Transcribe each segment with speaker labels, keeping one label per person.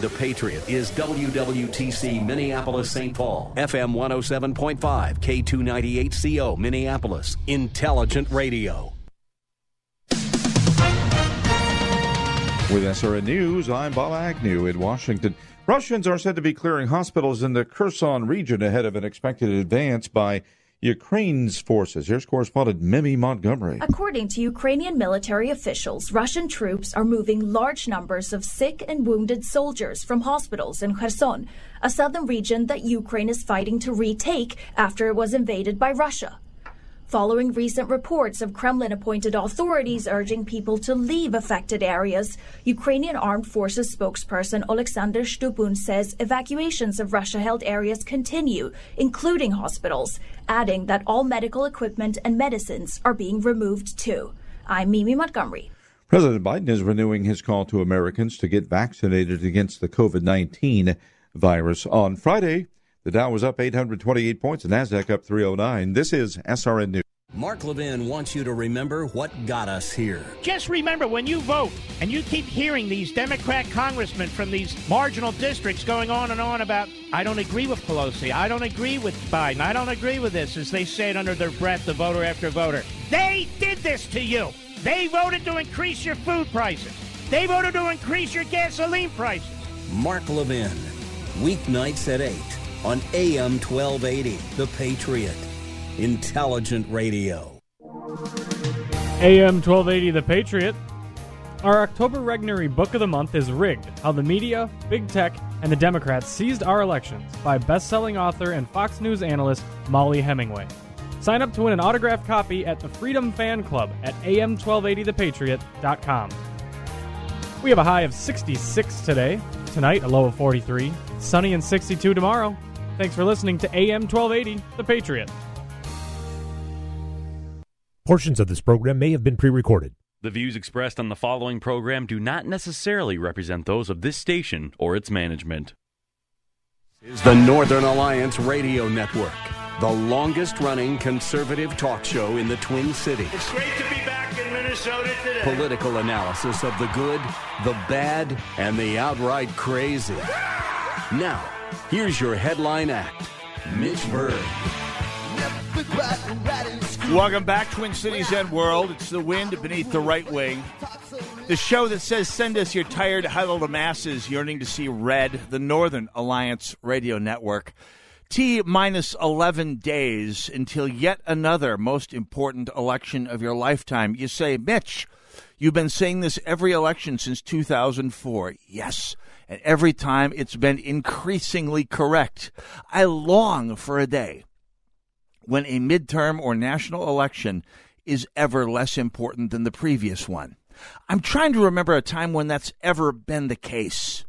Speaker 1: The Patriot is WWTC Minneapolis St. Paul, FM 107.5, K298CO Minneapolis, Intelligent Radio.
Speaker 2: With SRN News, I'm Bob Agnew in Washington. Russians are said to be clearing hospitals in the Kherson region ahead of an expected advance by Ukraine's forces. Here's correspondent Mimi Montgomery.
Speaker 3: According to Ukrainian military officials, Russian troops are moving large numbers of sick and wounded soldiers from hospitals in Kherson, a southern region that Ukraine is fighting to retake after it was invaded by Russia following recent reports of Kremlin appointed authorities urging people to leave affected areas. Ukrainian Armed Forces spokesperson Oleksandr Shtupun says evacuations of Russia held areas continue, including hospitals, adding that all medical equipment and medicines are being removed too. I'm Mimi Montgomery.
Speaker 2: President Biden is renewing his call to Americans to get vaccinated against the COVID 19 virus. On Friday, the Dow was up 828 points, the Nasdaq up 309. This is SRN News.
Speaker 1: Mark Levin wants you to remember what got us here.
Speaker 4: Just remember when you vote and you keep hearing these Democrat congressmen from these marginal districts going on and on about, I don't agree with Pelosi, I don't agree with Biden, I don't agree with this, as they say it under their breath, the voter after voter. They did this to you. They voted to increase your food prices, they voted to increase your gasoline prices.
Speaker 1: Mark Levin, weeknights at 8 on AM 1280, The Patriot. Intelligent Radio.
Speaker 5: AM 1280, The Patriot. Our October Regnery Book of the Month is Rigged How the Media, Big Tech, and the Democrats Seized Our Elections by best selling author and Fox News analyst Mollie Hemingway. Sign up to win an autographed copy at the Freedom Fan Club at am1280thepatriot.com. We have a high of 66 today. Tonight, a low of 43. Sunny and 62 tomorrow. Thanks for listening to AM 1280, The Patriot.
Speaker 6: Portions of this program may have been pre recorded.
Speaker 7: The views expressed on the following program do not necessarily represent those of this station or its management.
Speaker 1: Is the Northern Alliance Radio Network, the longest running conservative talk show in the Twin Cities.
Speaker 4: It's great to be back in Minnesota today.
Speaker 1: Political analysis of the good, the bad, and the outright crazy. Now, Here's your headline act Mitch Berg.
Speaker 8: Welcome back, Twin Cities and World. It's the wind beneath the right wing. The show that says, Send us your tired, huddled masses yearning to see red, the Northern Alliance Radio Network. T minus 11 days until yet another most important election of your lifetime. You say, Mitch, you've been saying this every election since 2004. Yes. And every time it's been increasingly correct. I long for a day when a midterm or national election is ever less important than the previous one. I'm trying to remember a time when that's ever been the case,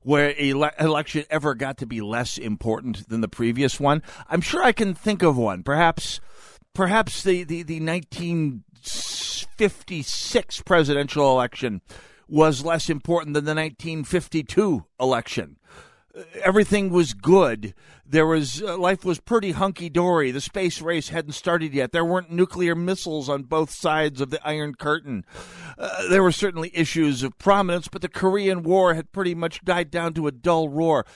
Speaker 8: where a le- election ever got to be less important than the previous one. I'm sure I can think of one. Perhaps, perhaps the, the, the 1956 presidential election was less important than the 1952 election. Everything was good. There was uh, life was pretty hunky dory. The space race hadn't started yet. There weren't nuclear missiles on both sides of the Iron Curtain. Uh, there were certainly issues of prominence, but the Korean War had pretty much died down to a dull roar.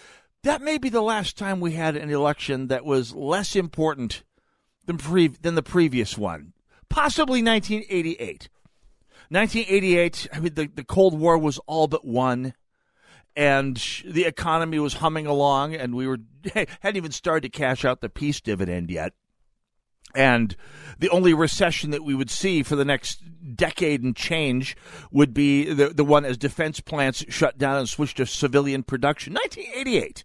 Speaker 8: That may be the last time we had an election that was less important than pre- than the previous one. Possibly 1988. 1988, I mean, the, the Cold War was all but won, and the economy was humming along, and we were hadn't even started to cash out the peace dividend yet. And the only recession that we would see for the next decade and change would be the, the one as defense plants shut down and switched to civilian production. 1988.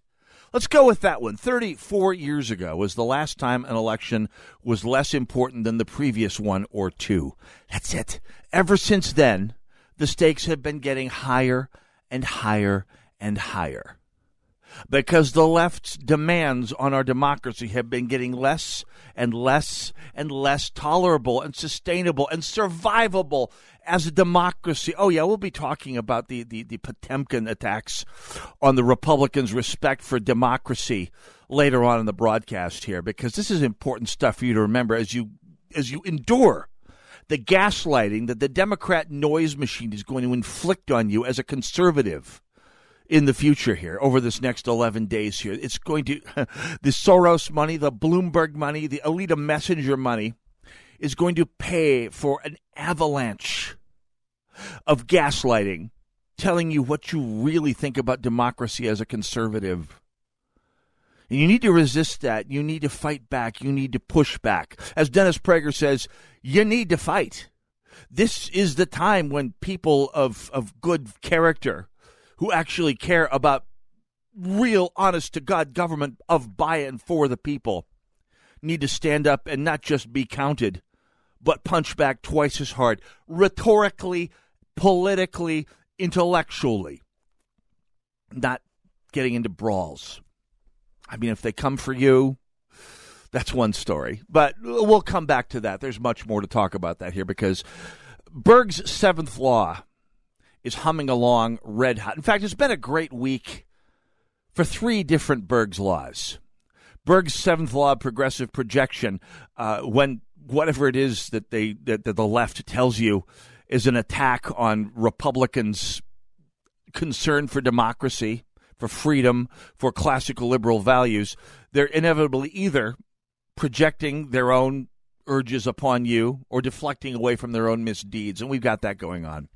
Speaker 8: Let's go with that one. 34 years ago was the last time an election was less important than the previous one or two. That's it. Ever since then, the stakes have been getting higher and higher and higher because the left's demands on our democracy have been getting less and less and less tolerable and sustainable and survivable as a democracy. Oh, yeah, we'll be talking about the, the, the Potemkin attacks on the Republicans' respect for democracy later on in the broadcast here because this is important stuff for you to remember as you as you endure the gaslighting that the Democrat noise machine is going to inflict on you as a conservative in the future here over this next 11 days here. It's going to, the Soros money, the Bloomberg money, the Alida Messinger money is going to pay for an avalanche of gaslighting, telling you what you really think about democracy as a conservative. And you need to resist that. You need to fight back. You need to push back. As Dennis Prager says, you need to fight. This is the time when people of, of good character who actually care about real, honest to God government of by and for the people need to stand up and not just be counted, but punch back twice as hard, rhetorically, politically, intellectually, not getting into brawls. I mean, if they come for you, that's one story. But we'll come back to that. There's much more to talk about that here because Berg's seventh law is humming along red hot. In fact, it's been a great week for three different Berg's laws. Berg's seventh law of progressive projection, uh, when whatever it is that they that, that the left tells you is an attack on Republicans' concern for democracy, for freedom, for classical liberal values, they're inevitably either projecting their own urges upon you or deflecting away from their own misdeeds. And we've got that going on.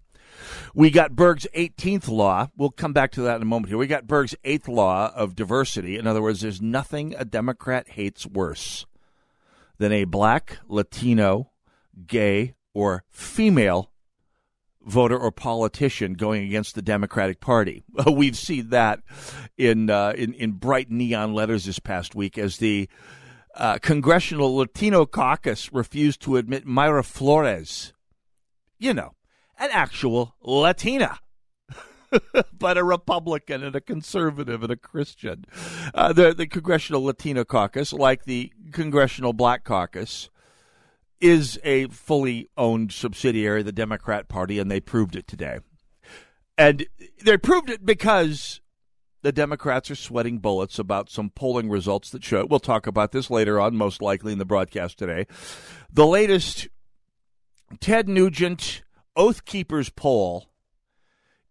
Speaker 8: We got Berg's 18th law. We'll come back to that in a moment here. We got Berg's 8th law of diversity. In other words, there's nothing a Democrat hates worse than a black, Latino, gay, or female voter or politician going against the Democratic Party. We've seen that in, uh, in, in bright neon letters this past week as the uh, Congressional Latino Caucus refused to admit Mayra Flores. You know, an actual Latina. but a Republican and a conservative and a Christian. Uh, the, the Congressional Latino Caucus, like the Congressional Black Caucus, is a fully owned subsidiary of the Democrat Party, and they proved it today. And they proved it because the Democrats are sweating bullets about some polling results that show. We'll talk about this later on, most likely in the broadcast today. The latest Ted Nugent Oath Keepers poll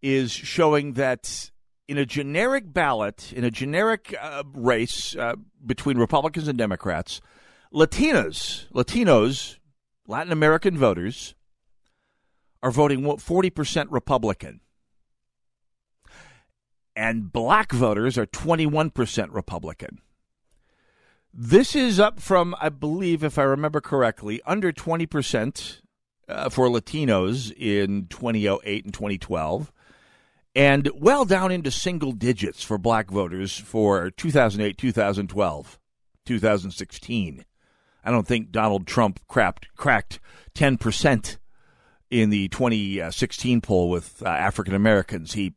Speaker 8: is showing that in a generic ballot, in a generic uh, race uh, between Republicans and Democrats, Latinas, Latinos, Latin American voters, are voting 40% Republican. And black voters are 21% Republican. This is up from, I believe, if I remember correctly, under 20% uh, for Latinos in 2008 and 2012, and well down into single digits for black voters for 2008, 2012, 2016. I don't think Donald Trump crapped, cracked 10% in the 2016 poll with uh, African Americans. He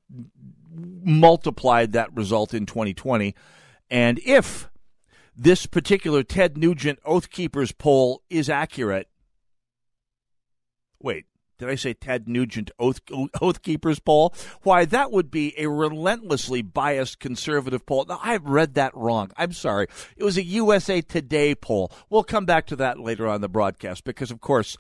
Speaker 8: multiplied that result in 2020. And if this particular Ted Nugent Oath Keepers poll is accurate, Wait, did I say Ted Nugent Oath, Oath Keepers poll? Why, that would be a relentlessly biased conservative poll. Now, I've read that wrong. I'm sorry. It was a USA Today poll. We'll come back to that later on the broadcast because, of course,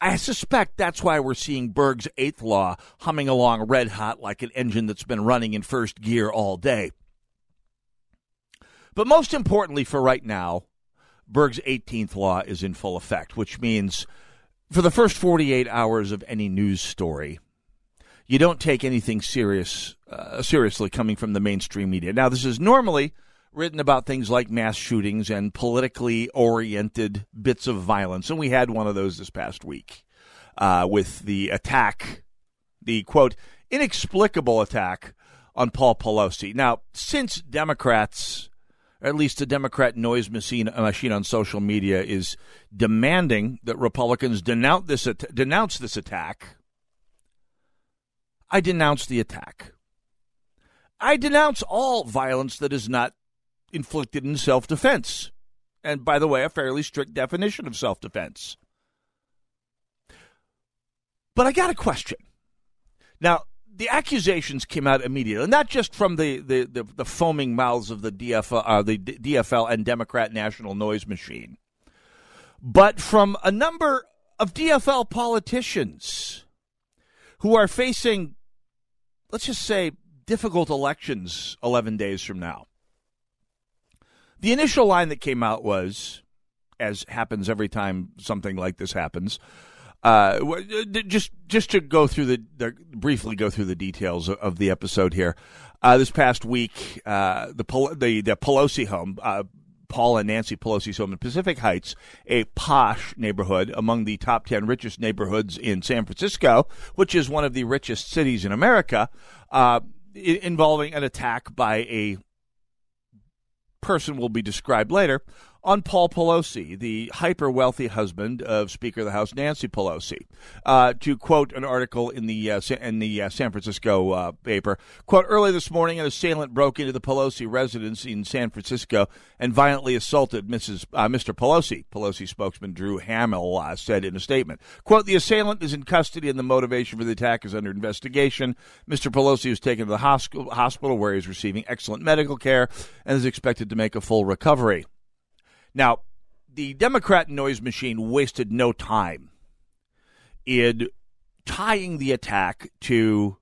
Speaker 8: I suspect that's why we're seeing Berg's eighth law humming along red hot like an engine that's been running in first gear all day. But most importantly for right now, Berg's 18th law is in full effect, which means for the first 48 hours of any news story, you don't take anything serious uh, seriously coming from the mainstream media. Now, this is normally written about things like mass shootings and politically oriented bits of violence, and we had one of those this past week uh, with the attack, the quote inexplicable attack on Paul Pelosi. Now, since Democrats at least the Democrat noise machine, machine on social media is demanding that Republicans denounce this, denounce this attack. I denounce the attack. I denounce all violence that is not inflicted in self defense. And by the way, a fairly strict definition of self defense. But I got a question. Now, the accusations came out immediately, not just from the, the, the, the foaming mouths of the DFL, uh, the DFL and Democrat National Noise Machine, but from a number of DFL politicians who are facing, let's just say, difficult elections 11 days from now. The initial line that came out was, as happens every time something like this happens, uh, just just to go through the, the, briefly go through the details of, the episode here. Uh, this past week, uh, the, the the Pelosi home, uh, Paul and Nancy Pelosi's home in Pacific Heights, a posh neighborhood among the top 10 richest neighborhoods in San Francisco, which is one of the richest cities in America, uh, involving an attack by a person will be described later on Paul Pelosi, the hyper wealthy husband of Speaker of the House Nancy Pelosi. Uh, to quote an article in the uh, in the uh, San Francisco uh, paper, quote: Early this morning, an assailant broke into the Pelosi residence in San Francisco and violently assaulted Mrs. Uh, Mr. Pelosi. Pelosi spokesman Drew Hamill uh, said in a statement, "Quote: The assailant is in custody and the motivation for the attack is under investigation. Mr. Pelosi was taken to the hospital where he is receiving excellent medical care and is expected to make a full recovery." Now, the Democrat noise machine wasted no time in tying the attack to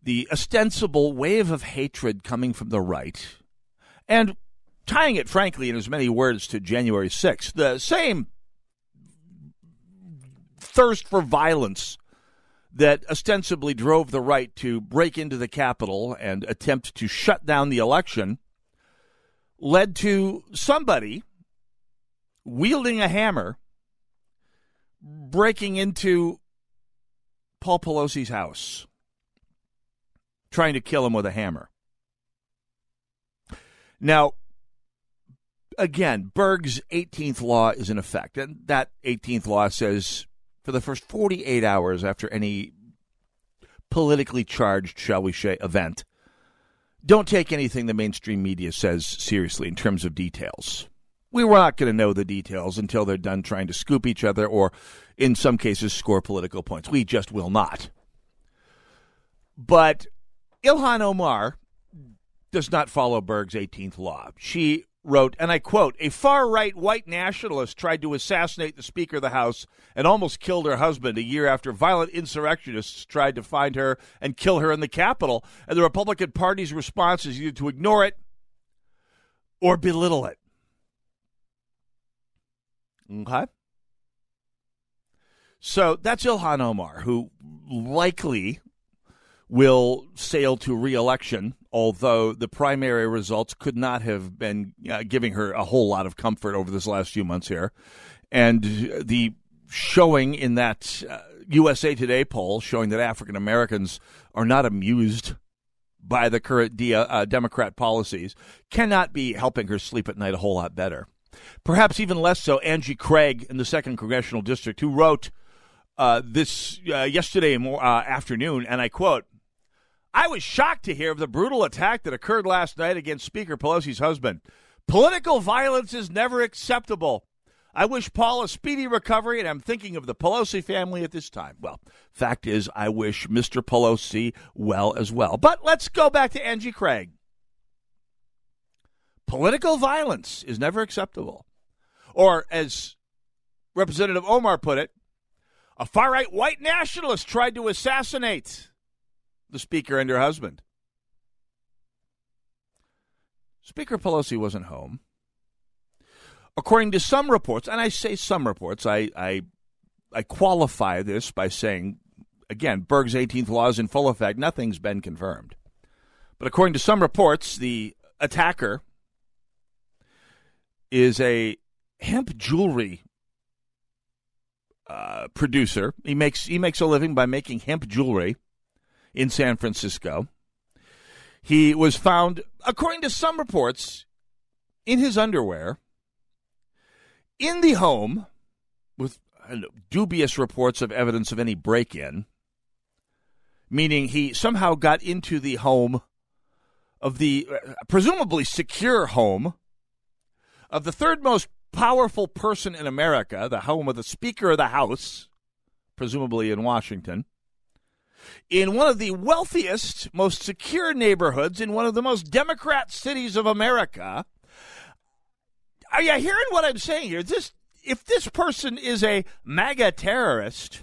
Speaker 8: the ostensible wave of hatred coming from the right and tying it, frankly, in as many words to January 6th. The same thirst for violence that ostensibly drove the right to break into the Capitol and attempt to shut down the election led to somebody wielding a hammer, breaking into Paul Pelosi's house, trying to kill him with a hammer. Now, again, Berg's 18th law is in effect. And that 18th law says for the first 48 hours after any politically charged, shall we say, event, don't take anything the mainstream media says seriously in terms of details we were not going to know the details until they're done trying to scoop each other or, in some cases, score political points. We just will not. But Ilhan Omar does not follow Berg's 18th law. She wrote, and I quote, a far right white nationalist tried to assassinate the Speaker of the House and almost killed her husband a year after violent insurrectionists tried to find her and kill her in the Capitol. And the Republican Party's response is either to ignore it or belittle it. Okay. So that's Ilhan Omar, who likely will sail to reelection, although the primary results could not have been uh, giving her a whole lot of comfort over this last few months here. And the showing in that uh, USA Today poll showing that African Americans are not amused by the current uh, Democrat policies cannot be helping her sleep at night a whole lot better. Perhaps even less so, Angie Craig in the second congressional district, who wrote uh, this uh, yesterday more, uh, afternoon, and I quote. I was shocked to hear of the brutal attack that occurred last night against Speaker Pelosi's husband. Political violence is never acceptable. I wish Paul a speedy recovery, and I'm thinking of the Pelosi family at this time. Well, fact is, I wish Mr. Pelosi well as well. But let's go back to Angie Craig. Political violence is never acceptable. Or, as Representative Omar put it, a far right white nationalist tried to assassinate the Speaker and her husband. Speaker Pelosi wasn't home. According to some reports, and I say some reports, I, I, I qualify this by saying, again, Berg's 18th law is in full effect. Nothing's been confirmed. But according to some reports, the attacker is a hemp jewelry uh, producer. He makes he makes a living by making hemp jewelry in San Francisco. He was found, according to some reports, in his underwear in the home with dubious reports of evidence of any break in, meaning he somehow got into the home of the uh, presumably secure home of the third most powerful person in America, the home of the Speaker of the House, presumably in Washington, in one of the wealthiest, most secure neighborhoods in one of the most Democrat cities of America. Are you hearing what I'm saying here? This, if this person is a MAGA terrorist,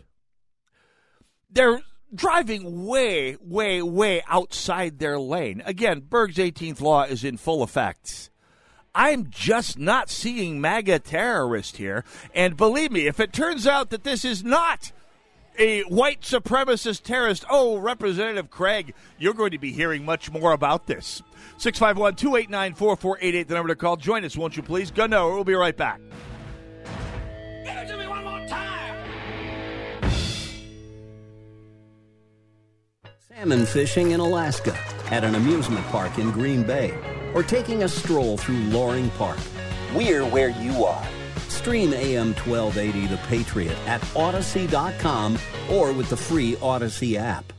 Speaker 8: they're driving way, way, way outside their lane. Again, Berg's 18th law is in full effect. I'm just not seeing MAGA terrorist here. And believe me, if it turns out that this is not a white supremacist terrorist, oh, Representative Craig, you're going to be hearing much more about this. 651 289 4488, the number to call. Join us, won't you please? Go no, we'll be right back.
Speaker 9: Give it to me one more time.
Speaker 1: Salmon fishing in Alaska, at an amusement park in Green Bay, or taking a stroll through Loring Park. We're where you are. Stream AM 1280 The Patriot at Odyssey.com or with the free Odyssey app.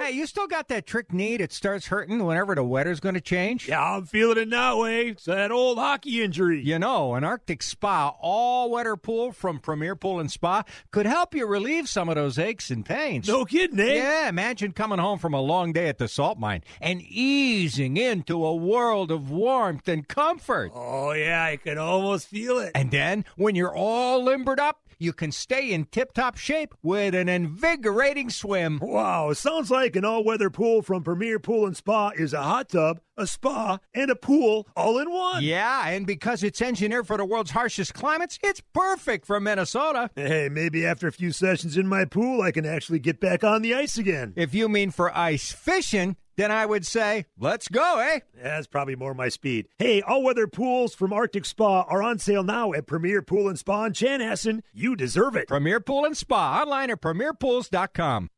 Speaker 10: Hey, you still got that trick knee that starts hurting whenever the weather's going to change?
Speaker 11: Yeah, I'm feeling it now, way. It's that old hockey injury.
Speaker 10: You know, an Arctic Spa all-weather pool from Premier Pool and Spa could help you relieve some of those aches and pains.
Speaker 11: No kidding, eh?
Speaker 10: Yeah, imagine coming home from a long day at the salt mine and easing into a world of warmth and comfort.
Speaker 11: Oh, yeah, I can almost feel it.
Speaker 10: And then, when you're all limbered up, you can stay in tip-top shape with an invigorating swim.
Speaker 11: Wow, sounds like an all-weather pool from Premier Pool and Spa is a hot tub, a spa, and a pool all in one.
Speaker 10: Yeah, and because it's engineered for the world's harshest climates, it's perfect for Minnesota.
Speaker 11: Hey, maybe after a few sessions in my pool, I can actually get back on the ice again.
Speaker 10: If you mean for ice fishing, then I would say, let's go, eh?
Speaker 11: That's probably more my speed. Hey, all weather pools from Arctic Spa are on sale now at Premier Pool and Spa in Chanhassen. You deserve it.
Speaker 10: Premier Pool and Spa, online at premierpools.com.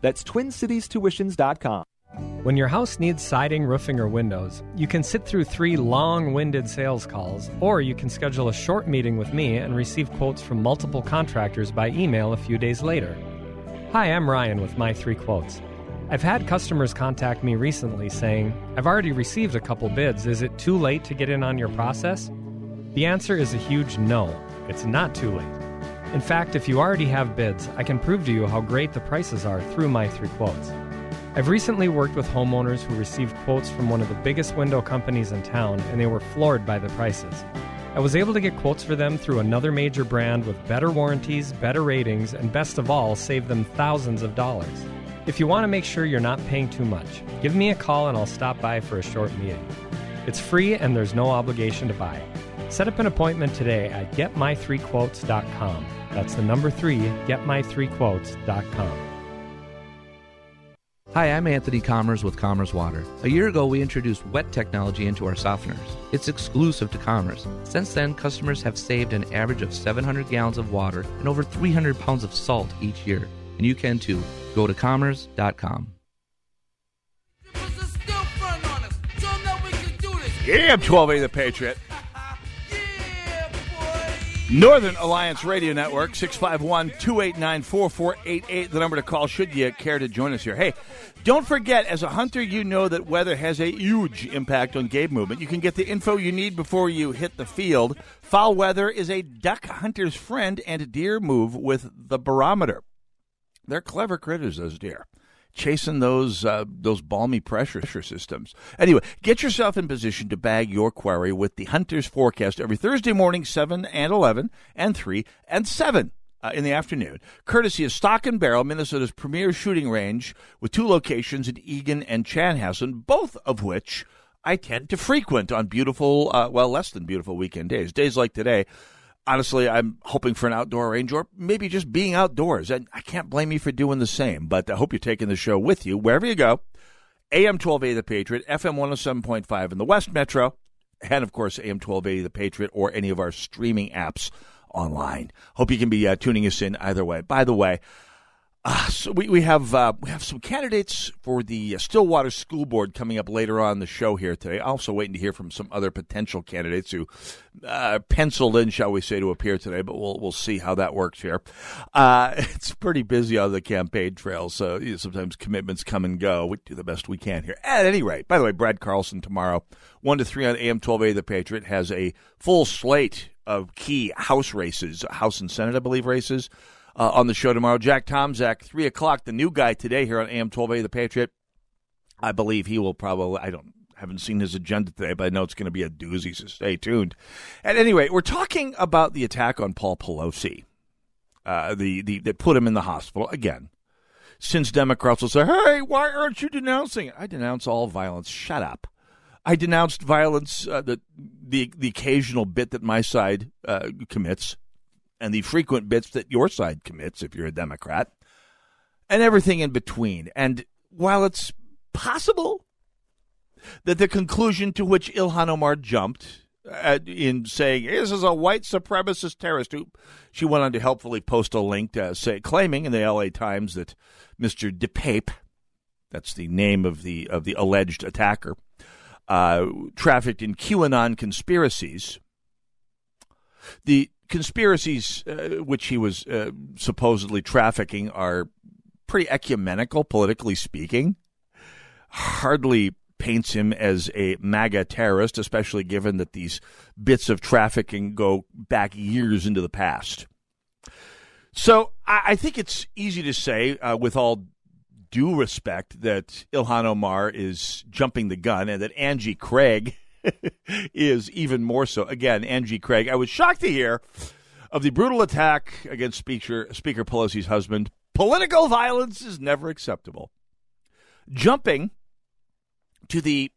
Speaker 12: That's TwinCitiesTuitions.com.
Speaker 13: When your house needs siding, roofing, or windows, you can sit through three long winded sales calls, or you can schedule a short meeting with me and receive quotes from multiple contractors by email a few days later. Hi, I'm Ryan with My Three Quotes. I've had customers contact me recently saying, I've already received a couple bids. Is it too late to get in on your process? The answer is a huge no. It's not too late. In fact, if you already have bids, I can prove to you how great the prices are through my three quotes. I've recently worked with homeowners who received quotes from one of the biggest window companies in town, and they were floored by the prices. I was able to get quotes for them through another major brand with better warranties, better ratings, and best of all, save them thousands of dollars. If you want to make sure you're not paying too much, give me a call and I'll stop by for a short meeting. It's free and there's no obligation to buy. Set up an appointment today at getmy3quotes.com. That's the number three, getmy3quotes.com.
Speaker 14: Hi, I'm Anthony Commers with Commers Water. A year ago, we introduced wet technology into our softeners. It's exclusive to Commers. Since then, customers have saved an average of 700 gallons of water and over 300 pounds of salt each year. And you can too. Go to commers.com.
Speaker 8: Yeah, 1280 The Patriot. Northern Alliance Radio Network, 651 289 4488, the number to call should you care to join us here. Hey, don't forget, as a hunter, you know that weather has a huge impact on game movement. You can get the info you need before you hit the field. Foul weather is a duck hunter's friend, and deer move with the barometer. They're clever critters, those deer chasing those uh, those balmy pressure systems. Anyway, get yourself in position to bag your quarry with the Hunter's Forecast every Thursday morning, seven and eleven, and three and seven. Uh, in the afternoon, courtesy of Stock and Barrel, Minnesota's premier shooting range, with two locations in Eagan and Chanhassen, both of which I tend to frequent on beautiful, uh, well, less than beautiful weekend days. Days like today, honestly, I'm hoping for an outdoor range or maybe just being outdoors. And I can't blame you for doing the same, but I hope you're taking the show with you wherever you go. AM 1280 The Patriot, FM 107.5 in the West Metro, and of course, AM 1280 The Patriot or any of our streaming apps online. Hope you can be uh, tuning us in either way. By the way, uh, so we, we have uh, we have some candidates for the Stillwater School Board coming up later on the show here today. Also waiting to hear from some other potential candidates who uh, penciled in, shall we say, to appear today. But we'll we'll see how that works here. Uh, it's pretty busy on the campaign trail, so you know, sometimes commitments come and go. We do the best we can here. At any rate, by the way, Brad Carlson tomorrow, one to three on AM twelve A. The Patriot has a full slate of key House races, House and Senate, I believe, races uh, on the show tomorrow. Jack Tomczak, 3 o'clock, the new guy today here on AM 12A, The Patriot. I believe he will probably, I don't haven't seen his agenda today, but I know it's going to be a doozy, so stay tuned. At any rate, we're talking about the attack on Paul Pelosi, uh, the, the that put him in the hospital again. Since Democrats will say, "Hey, why aren't you denouncing?" It? I denounce all violence. Shut up. I denounced violence, uh, the the the occasional bit that my side uh, commits and the frequent bits that your side commits if you're a Democrat, and everything in between. And while it's possible that the conclusion to which Ilhan Omar jumped in saying this is a white supremacist terrorist, who she went on to helpfully post a link to say, claiming in the L.A. Times that Mr. DePape, that's the name of the of the alleged attacker, uh, trafficked in QAnon conspiracies. The conspiracies uh, which he was uh, supposedly trafficking are pretty ecumenical, politically speaking. Hardly paints him as a MAGA terrorist, especially given that these bits of trafficking go back years into the past. So I, I think it's easy to say, uh, with all due respect, that Ilhan Omar is jumping the gun and that Angie Craig is even more so. Again, Angie Craig. I was shocked to hear of the brutal attack against Speaker Speaker Pelosi's husband. Political violence is never acceptable. Jumping to the,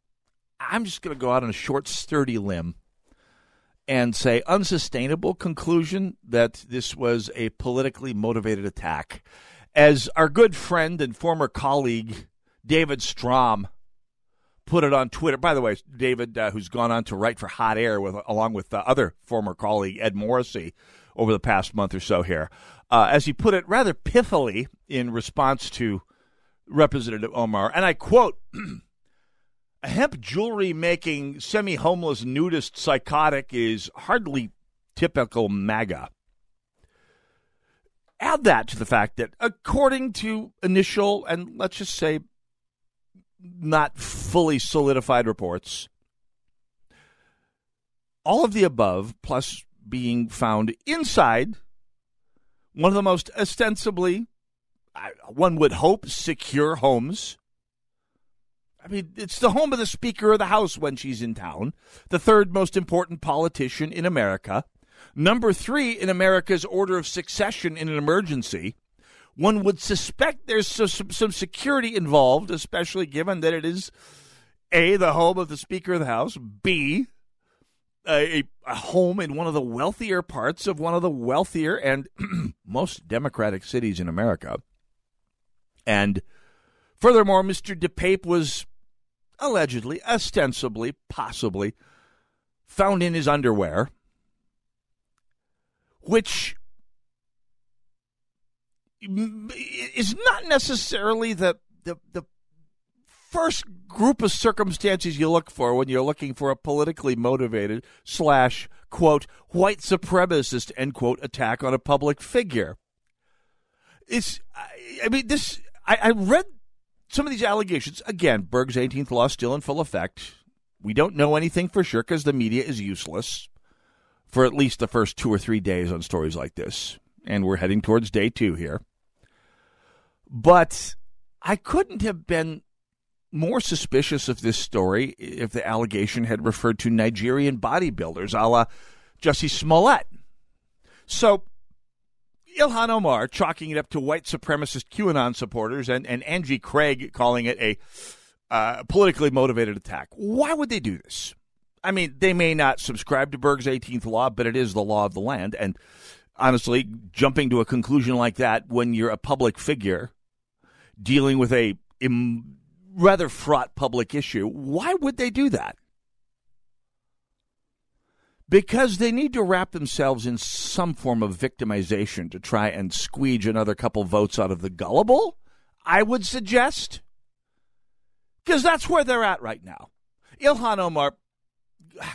Speaker 8: I'm just going to go out on a short, sturdy limb and say unsustainable conclusion that this was a politically motivated attack. As our good friend and former colleague David Strom put it on Twitter. By the way, David, uh, who's gone on to write for Hot Air with along with uh, other former colleague Ed Morrissey over the past month or so here, uh, as he put it rather pithily in response to Representative Omar, and I quote. A hemp jewelry making semi homeless nudist psychotic is hardly typical MAGA. Add that to the fact that, according to initial and let's just say not fully solidified reports. All of the above, plus being found inside one of the most ostensibly, one would hope, secure homes. I mean, it's the home of the Speaker of the House when she's in town, the third most important politician in America, number three in America's order of succession in an emergency, one would suspect there's some, some security involved, especially given that it is A, the home of the Speaker of the House, B, a, a home in one of the wealthier parts of one of the wealthier and most democratic cities in America. And furthermore, Mr. DePape was allegedly, ostensibly, possibly found in his underwear, which is not necessarily the, the the first group of circumstances you look for when you're looking for a politically motivated slash quote white supremacist end quote attack on a public figure. It's I, I mean this I, I read some of these allegations again. Berg's 18th law still in full effect. We don't know anything for sure because the media is useless for at least the first two or three days on stories like this. And we're heading towards day two here. But I couldn't have been more suspicious of this story if the allegation had referred to Nigerian bodybuilders a la Jussie Smollett. So, Ilhan Omar chalking it up to white supremacist QAnon supporters and, and Angie Craig calling it a uh, politically motivated attack. Why would they do this? I mean, they may not subscribe to Berg's 18th law, but it is the law of the land. And honestly, jumping to a conclusion like that when you're a public figure dealing with a Im- rather fraught public issue. Why would they do that? Because they need to wrap themselves in some form of victimization to try and squeege another couple votes out of the gullible, I would suggest. Because that's where they're at right now. Ilhan Omar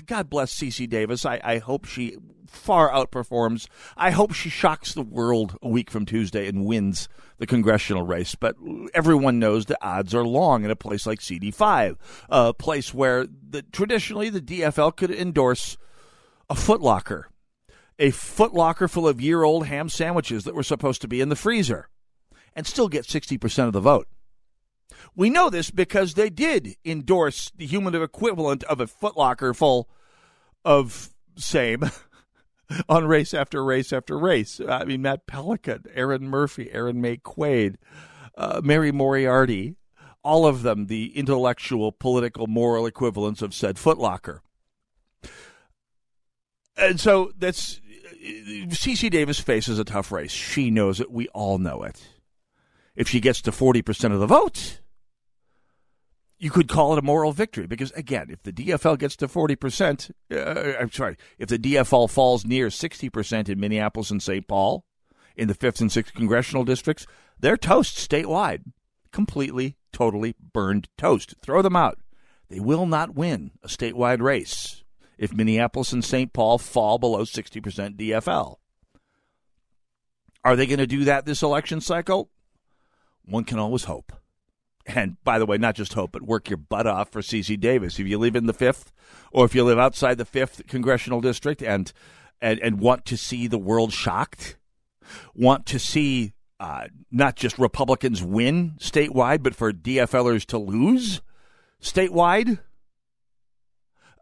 Speaker 8: God bless Cece Davis. I, I hope she far outperforms. I hope she shocks the world a week from Tuesday and wins the congressional race. But everyone knows the odds are long in a place like CD5, a place where the, traditionally the DFL could endorse a footlocker, a footlocker full of year old ham sandwiches that were supposed to be in the freezer, and still get 60% of the vote. We know this because they did endorse the human equivalent of a footlocker full of same on race after race after race. I mean, Matt Pelikan, Erin Murphy, Erin Maye Quade, uh, Mary Moriarty, all of them the intellectual, political, moral equivalents of said footlocker. And so that's CC Davis faces a tough race. She knows it. We all know it. If she gets to 40% of the vote, you could call it a moral victory because again, if the DFL gets to forty percent, uh, I'm sorry, if the DFL falls near sixty percent in Minneapolis and St. Paul, in the fifth and sixth congressional districts, they're toast statewide, completely, totally burned toast. Throw them out. They will not win a statewide race if Minneapolis and St. Paul fall below sixty percent DFL. Are they going to do that this election cycle? One can always hope and by the way, not just hope, but work your butt off for CC Davis. If you live in the fifth, or if you live outside the fifth congressional district, and and, and want to see the world shocked, want to see uh, not just Republicans win statewide, but for DFLers to lose statewide,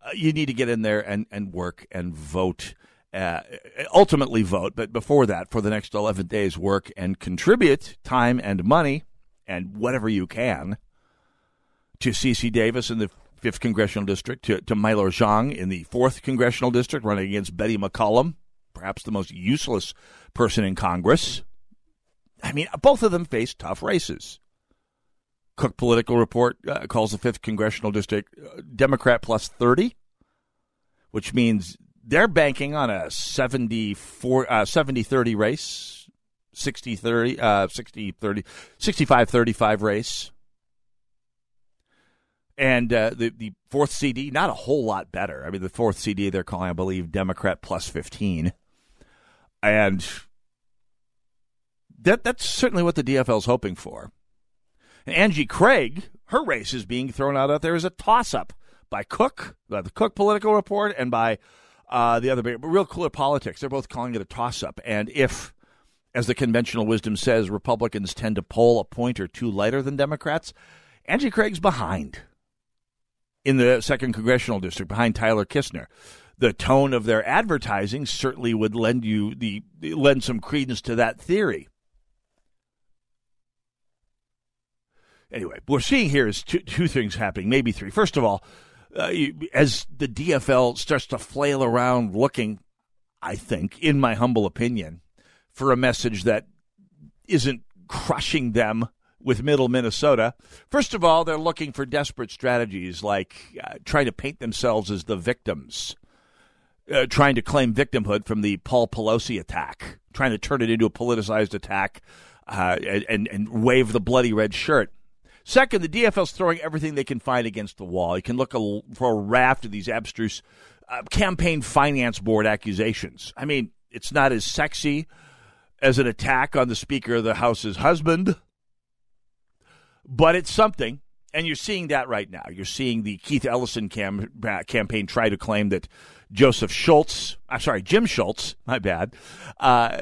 Speaker 8: uh, you need to get in there and, and work and vote. Uh, ultimately, vote, but before that, for the next 11 days, work and contribute time and money and whatever you can to CC Davis in the 5th Congressional District, to, to May Lor Xiong in the 4th Congressional District, running against Betty McCollum, perhaps the most useless person in Congress. I mean, both of them face tough races. Cook Political Report uh, calls the 5th Congressional District uh, Democrat plus 30, which means they're banking on a 70 uh, 30 race 60 30, uh, 60 30, 65 35 race. And uh, the, the fourth CD, not a whole lot better. I mean, the fourth CD they're calling, I believe, Democrat plus 15. And that that's certainly what the DFL is hoping for. And Angie Craig, her race is being thrown out out there as a toss up by Cook, by the Cook Political Report, and by uh, the other big RealClearPolitics. They're both calling it a toss up. And if as the conventional wisdom says, Republicans tend to poll a point or two lighter than Democrats. Angie Craig's behind in the second congressional district, behind Tyler Kistner. The tone of their advertising certainly would lend you the lend some credence to that theory. Anyway, what we're seeing here is two, two things happening, maybe three. First of all, uh, as the DFL starts to flail around looking, I think, in my humble opinion, for a message that isn't crushing them with middle Minnesota. First of all, they're looking for desperate strategies like uh, trying to paint themselves as the victims, uh, trying to claim victimhood from the Paul Pelosi attack, trying to turn it into a politicized attack uh, and, and wave the bloody red shirt. Second, the DFL's throwing everything they can find against the wall. You can look for a raft of these abstruse uh, campaign finance board accusations. I mean, it's not as sexy as an attack on the Speaker of the House's husband, but it's something. And you're seeing that right now. You're seeing the Keith Ellison cam- campaign try to claim that Joseph Schultz, I'm sorry, Jim Schultz, my bad, uh,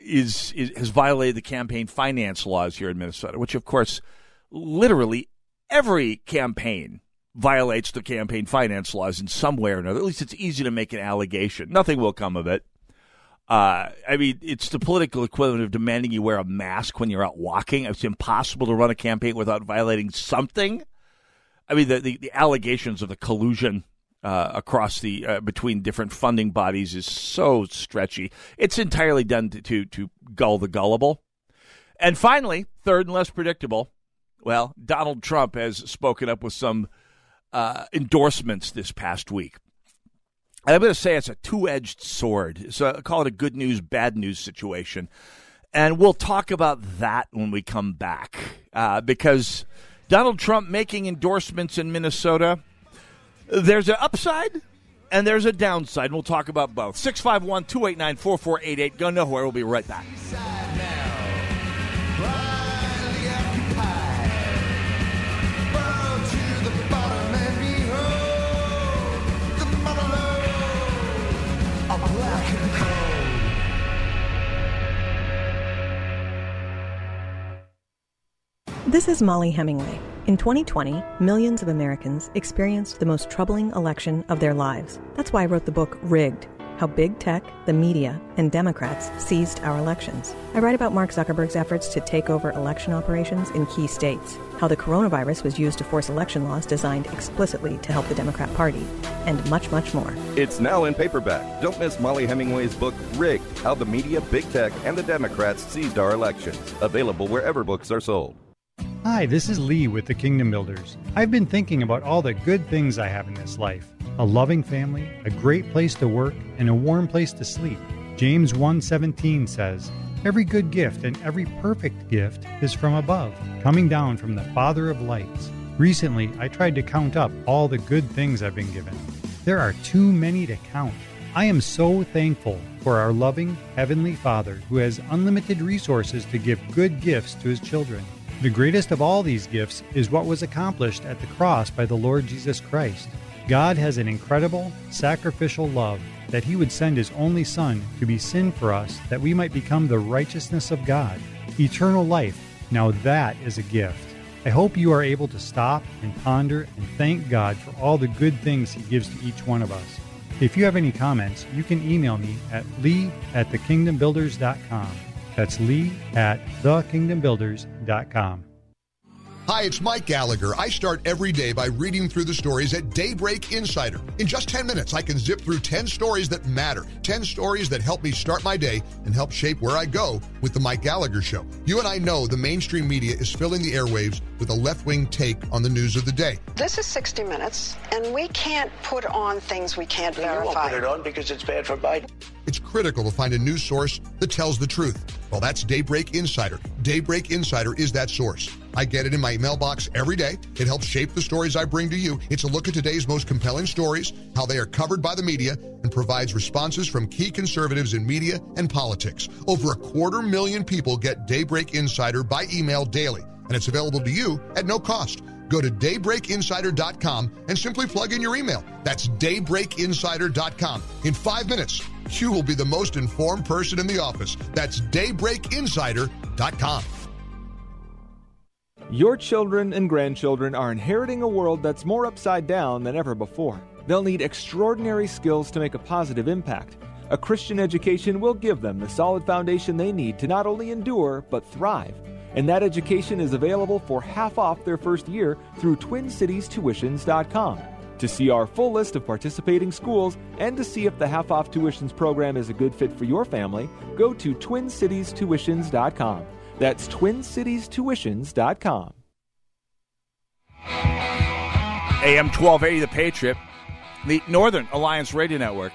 Speaker 8: is, is has violated the campaign finance laws here in Minnesota, which of course, literally every campaign violates the campaign finance laws in some way or another. At least it's easy to make an allegation. Nothing will come of it. Uh, I mean, it's the political equivalent of demanding you wear a mask when you're out walking. It's impossible to run a campaign without violating something. I mean, the, the, the allegations of the collusion uh, across the uh, between different funding bodies is so stretchy. It's entirely done to, to, to gull the gullible. And finally, third and less predictable, Well, Donald Trump has spoken up with some uh, endorsements this past week. And I'm going to say it's a two edged sword. So I call it a good news, bad news situation. And we'll talk about that when we come back. Uh, because Donald Trump making endorsements in Minnesota, there's an upside and there's a downside. And we'll talk about both. 651 289 4488. Go nowhere. We'll be right back.
Speaker 15: This is Mollie Hemingway. In 2020, millions of Americans experienced the most troubling election of their lives. That's why I wrote the book Rigged How Big Tech, the Media, and Democrats Seized Our Elections. I write about Mark Zuckerberg's efforts to take over election operations in key states, how the coronavirus was used to force election laws designed explicitly to help the Democrat Party, and much, much more.
Speaker 16: It's now in paperback. Don't miss Mollie Hemingway's book, Rigged How the Media, Big Tech, and the Democrats Seized Our Elections. Available wherever books are sold.
Speaker 17: Hi, this is Lee with the Kingdom Builders. I've been thinking about all the good things I have in this life a loving family, a great place to work, and a warm place to sleep. James 1:17 says, "Every good gift and every perfect gift is from above, coming down from the Father of lights." Recently, I tried to count up all the good things I've been given. There are too many to count. I am so thankful for our loving Heavenly Father who has unlimited resources to give good gifts to His children. The greatest of all these gifts is what was accomplished at the cross by the Lord Jesus Christ. God has an incredible, sacrificial love that He would send His only Son to be sin for us that we might become the righteousness of God. Eternal life, now that is a gift. I hope you are able to stop and ponder and thank God for all the good things He gives to each one of us. If you have any comments, you can email me at lee at thekingdombuilders.com. That's lee at thekingdombuilders.com.
Speaker 18: Hi, it's Mike Gallagher. I start every day by reading through the stories at Daybreak Insider. In just 10 minutes, I can zip through 10 stories that matter, 10 stories that help me start my day and help shape where I go with The Mike Gallagher Show. You and I know the mainstream media is filling the airwaves with a left wing take on the news of the day.
Speaker 19: This is 60 Minutes, and we can't put on things we can't verify.
Speaker 20: You won't put it on because it's bad for Biden.
Speaker 18: It's critical to find a news source that tells the truth. Well, that's Daybreak Insider. Daybreak Insider is that source. I get it in my mailbox every day. It helps shape the stories I bring to you. It's a look at today's most compelling stories, how they are covered by the media, and provides responses from key conservatives in media and politics. Over a quarter million people get Daybreak Insider by email daily, and it's available to you at no cost. Go to daybreakinsider.com and simply plug in your email. That's daybreakinsider.com. In five minutes, you will be the most informed person in the office. That's daybreakinsider.com.
Speaker 12: Your children and grandchildren are inheriting a world that's more upside down than ever before. They'll need extraordinary skills to make a positive impact. A Christian education will give them the solid foundation they need to not only endure, but thrive. And that education is available for half off their first year through TwinCitiesTuitions.com. To see our full list of participating schools and to see if the half off tuitions program is a good fit for your family, go to TwinCitiesTuitions.com. That's TwinCitiesTuitions.com.
Speaker 8: AM 1280, The Patriot, the Northern Alliance Radio Network.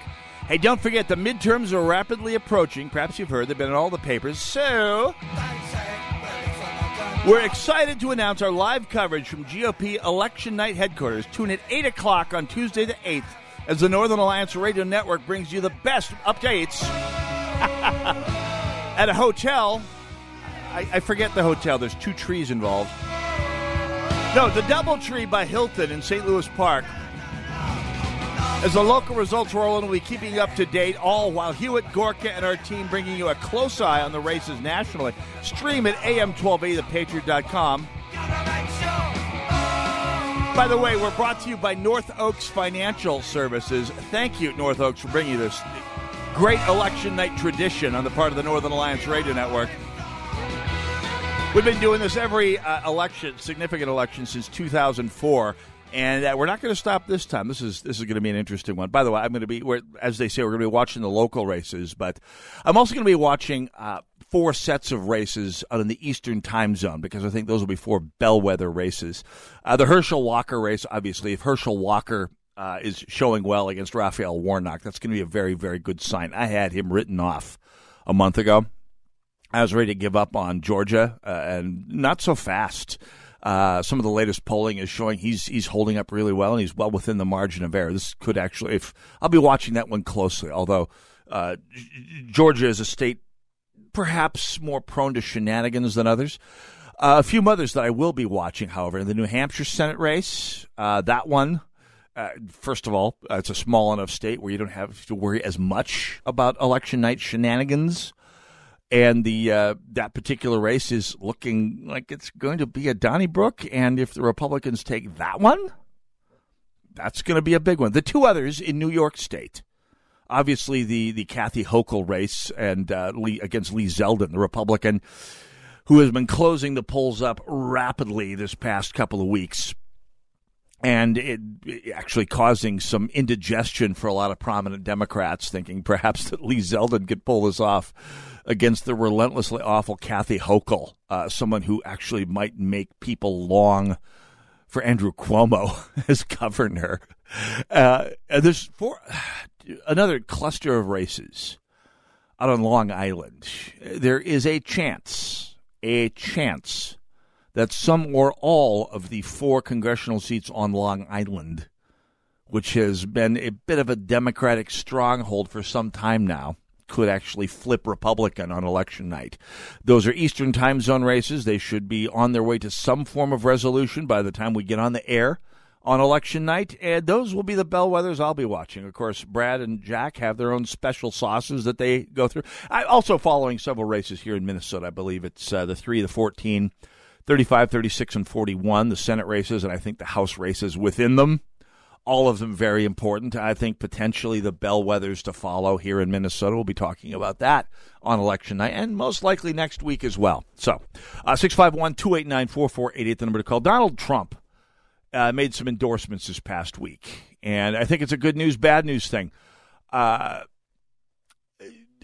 Speaker 8: Hey, don't forget the midterms are rapidly approaching. Perhaps you've heard they've been in all the papers. So, we're excited to announce our live coverage from GOP Election Night headquarters. Tune at 8 o'clock on Tuesday the 8th as the Northern Alliance Radio Network brings you the best updates at a hotel. I, I forget the hotel, there's two trees involved. No, the Doubletree by Hilton in St. Louis Park. As the local results roll in, we'll be keeping you up to date, all while Hewitt, Gorka, and our team bringing you a close eye on the races nationally. Stream at am1280thepatriot.com. By the way, we're brought to you by North Oaks Financial Services. Thank you, North Oaks, for bringing you this great election night tradition on the part of the Northern Alliance Radio Network. We've been doing this every uh, election, significant election, since 2004. And uh, we're not going to stop this time. This is this is going to be an interesting one. By the way, I'm going to be, as they say, we're going to be watching the local races, but I'm also going to be watching uh, four sets of races out in the Eastern time zone because I think those will be four bellwether races. Uh, the Herschel Walker race, obviously, if Herschel Walker uh, is showing well against Raphael Warnock, that's going to be a very, very good sign. I had him written off a month ago. I was ready to give up on Georgia, uh, and not so fast. Uh, some of the latest polling is showing he's he's holding up really well, and he's well within the margin of error. This could actually, if I'll be watching that one closely. Although uh, Georgia is a state perhaps more prone to shenanigans than others. Uh, a few others that I will be watching, however, in the New Hampshire Senate race, uh, that one. Uh, first of all, uh, it's a small enough state where you don't have to worry as much about election night shenanigans and the uh, that particular race is looking like it's going to be a Donnybrook. And if the Republicans take that one, that's going to be a big one. The two others in New York State, obviously the the Kathy Hochul race and uh, Lee, against Lee Zeldin, the Republican, who has been closing the polls up rapidly this past couple of weeks. And it actually causing some indigestion for a lot of prominent Democrats, thinking perhaps that Lee Zeldin could pull this off against the relentlessly awful Kathy Hochul, uh, someone who actually might make people long for Andrew Cuomo as governor. Uh, there's four, another cluster of races out on Long Island. There is a chance, a chance that some or all of the four congressional seats on Long Island, which has been a bit of a Democratic stronghold for some time now, could actually flip Republican on election night. Those are Eastern time zone races. They should be on their way to some form of resolution by the time we get on the air on election night. And those will be the bellwethers I'll be watching. Of course, Brad and Jack have their own special sauces that they go through. I also following several races here in Minnesota. I believe it's uh, the 3, the 14, 35, 36, and 41, the Senate races, and I think the House races within them all of them very important. I think potentially the bellwethers to follow here in Minnesota. We'll be talking about that on election night and most likely next week as well. So, uh, 651 289 4488, the number to call. Donald Trump uh, made some endorsements this past week, and I think it's a good news, bad news thing. Uh,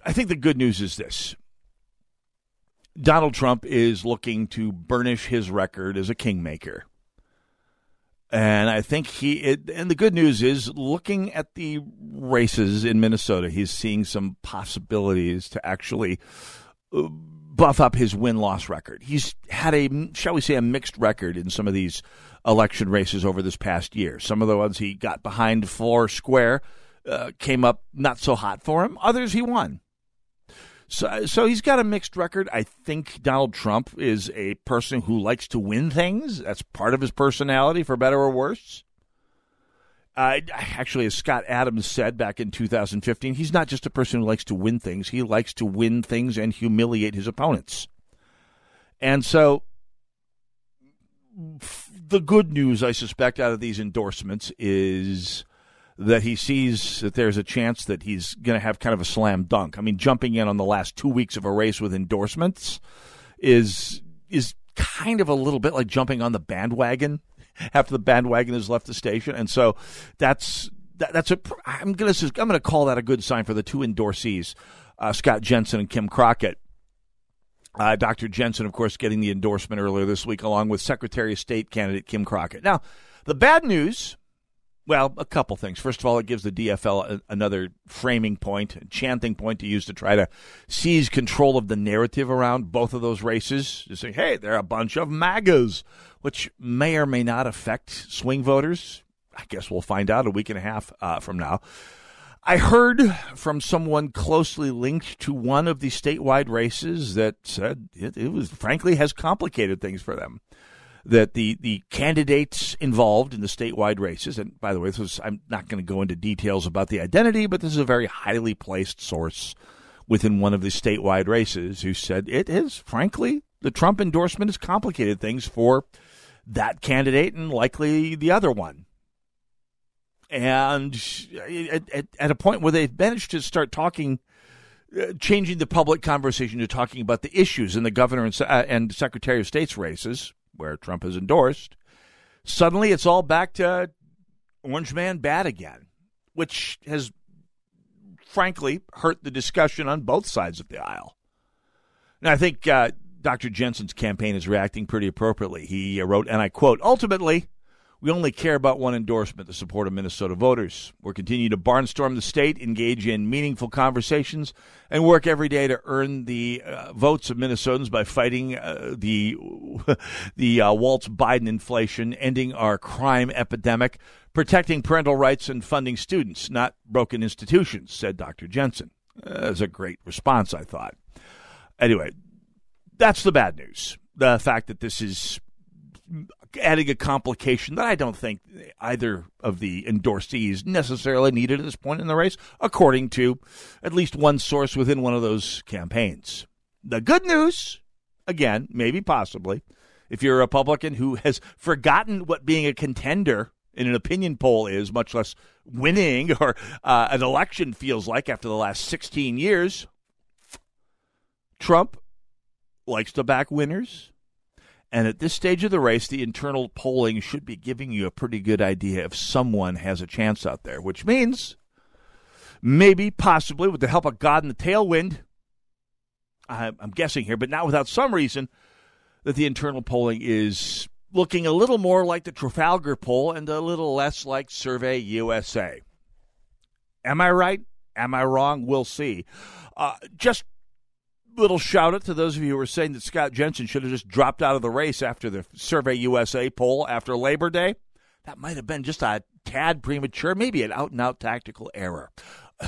Speaker 8: I think the good news is this Donald Trump is looking to burnish his record as a kingmaker. And I think he, it, and the good news is looking at the races in Minnesota, he's seeing some possibilities to actually uh, buff up his win loss record. He's had a, shall we say, a mixed record in some of these election races over this past year. Some of the ones he got behind four square uh, came up not so hot for him, others he won. So, so he's got a mixed record. I think Donald Trump is a person who likes to win things. That's part of his personality, for better or worse. Uh, actually, as Scott Adams said back in 2015, he's not just a person who likes to win things. He likes to win things and humiliate his opponents. And so, the good news, I suspect, out of these endorsements is that he sees that there's a chance that he's going to have kind of a slam dunk. I mean, jumping in on the last two weeks of a race with endorsements is is kind of a little bit like jumping on the bandwagon after the bandwagon has left the station, and so that's that, that's a. I'm gonna I'm gonna call that a good sign for the two endorsees, uh, Scott Jensen and Kim Crockett. Uh, Dr. Jensen, of course, getting the endorsement earlier this week, along with Secretary of State candidate Kim Crockett. Now, the bad news well, a couple things. First of all, it gives the DFL another framing point, chanting point to use to try to seize control of the narrative around both of those races. To say, hey, they're a bunch of MAGAs, which may or may not affect swing voters. I guess we'll find out a week and a half uh, from now. I heard from someone closely linked to one of the statewide races that said it, it was frankly has complicated things for them that the, the candidates involved in the statewide races, and by the way, this I'm not going to go into details about the identity, but this is a very highly placed source within one of the statewide races who said it is, frankly, the Trump endorsement has complicated things for that candidate and likely the other one. And at, at, at a point where they've managed to start talking uh, changing the public conversation to talking about the issues in the governor and, uh, and secretary of state's races, where Trump has endorsed, suddenly it's all back to Orange Man bad again, which has frankly hurt the discussion on both sides of the aisle. And I think uh, Dr. Jensen's campaign is reacting pretty appropriately. He uh, wrote, and I quote, ultimately, we only care about one endorsement the support of Minnesota voters. We're continuing to barnstorm the state, engage in meaningful conversations, and work every day to earn the uh, votes of Minnesotans by fighting uh, the the uh, Walz Biden inflation, ending our crime epidemic, protecting parental rights, and funding students, not broken institutions, said Dr. Jensen. That's a great response, I thought. Anyway, that's the bad news. The fact that this is adding a complication that I don't think either of the endorsees necessarily needed at this point in the race, according to at least one source within one of those campaigns. The good news, again, maybe possibly, if you're a Republican who has forgotten what being a contender in an opinion poll is, much less winning or uh, an election feels like after the last 16 years, Trump likes to back winners and at this stage of the race, the internal polling should be giving you a pretty good idea if someone has a chance out there, which means maybe, possibly, with the help of God and the tailwind, I'm guessing here, but not without some reason, that the internal polling is looking a little more like the Trafalgar poll and a little less like Survey USA. Am I right? Am I wrong? We'll see. Uh, just little shout out to those of you who were saying that Scott Jensen should have just dropped out of the race after the Survey USA poll after Labor Day. That might have been just a tad premature, maybe an out and out tactical error.